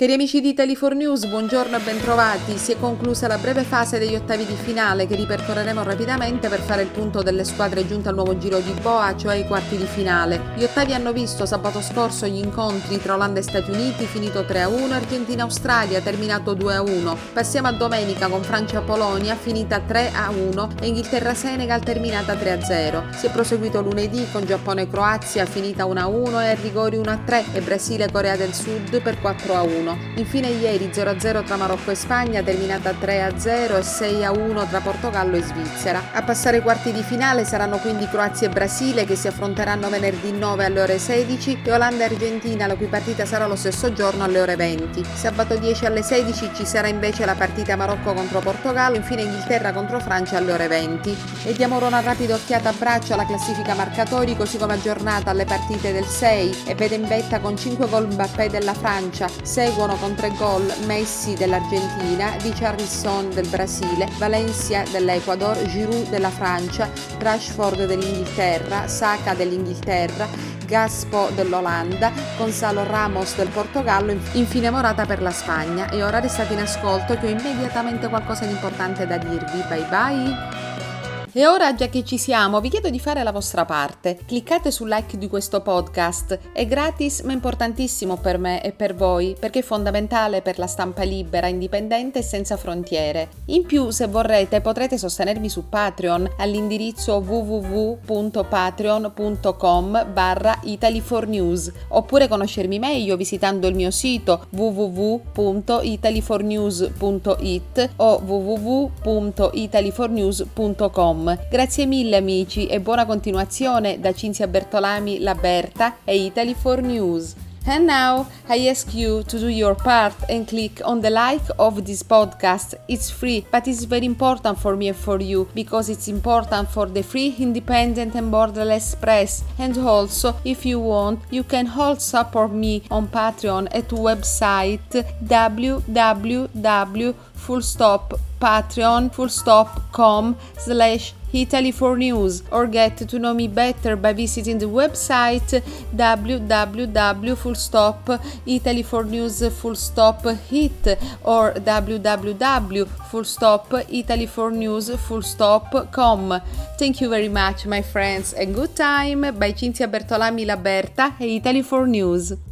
Cari amici di Italy 4 News, buongiorno e bentrovati. Si è conclusa la breve fase degli ottavi di finale che ripercorreremo rapidamente per fare il punto delle squadre giunte al nuovo giro di Boa, cioè i quarti di finale. Gli ottavi hanno visto sabato scorso gli incontri tra Olanda e Stati Uniti, finito 3-1, Argentina-Australia, terminato 2-1. Passiamo a domenica con Francia-Polonia, finita 3-1 e Inghilterra-Senegal, terminata 3-0. Si è proseguito lunedì con Giappone-Croazia, finita 1-1 e a rigori 1-3 e Brasile-Corea del Sud per 4-1. Infine ieri 0-0 tra Marocco e Spagna, terminata 3-0 e 6-1 tra Portogallo e Svizzera. A passare ai quarti di finale saranno quindi Croazia e Brasile che si affronteranno venerdì 9 alle ore 16 e Olanda e Argentina la cui partita sarà lo stesso giorno alle ore 20. Sabato 10 alle 16 ci sarà invece la partita Marocco contro Portogallo, infine Inghilterra contro Francia alle ore 20. E diamo ora una rapida occhiata a braccio alla classifica marcatori così come aggiornata alle partite del 6 e vede in vetta con 5 gol Mbappé della Francia, segue seguono con tre gol Messi dell'Argentina, Di Charlisson del Brasile, Valencia dell'Ecuador, Giroud della Francia, Rashford dell'Inghilterra, Saka dell'Inghilterra, Gaspo dell'Olanda, Gonzalo Ramos del Portogallo, infine Morata per la Spagna. E ora restate in ascolto che ho immediatamente qualcosa di importante da dirvi. Bye bye! E ora, già che ci siamo, vi chiedo di fare la vostra parte. Cliccate sul like di questo podcast. È gratis ma importantissimo per me e per voi perché è fondamentale per la stampa libera, indipendente e senza frontiere. In più, se vorrete, potrete sostenermi su Patreon all'indirizzo www.patreon.com barra Italy4News oppure conoscermi meglio visitando il mio sito www.italy4news.it o www.italy4news.com www.italyfornews.com. Grazie mille amici e buona continuazione da Cinzia Bertolami, La Berta e Italy 4 News. And now I ask you to do your part and click on the like of this podcast. It's free, but it's very important for me and for you because it's important for the free, independent, and borderless press. And also, if you want, you can also support me on Patreon at website www.fullstoppatreon.com slash Italy for News or get to know me better by visiting the website www.italyfornews.hit or www.italyfornews.com. Thank you very much, my friends, and good time by Cinzia Bertolami Laberta e Italy for News.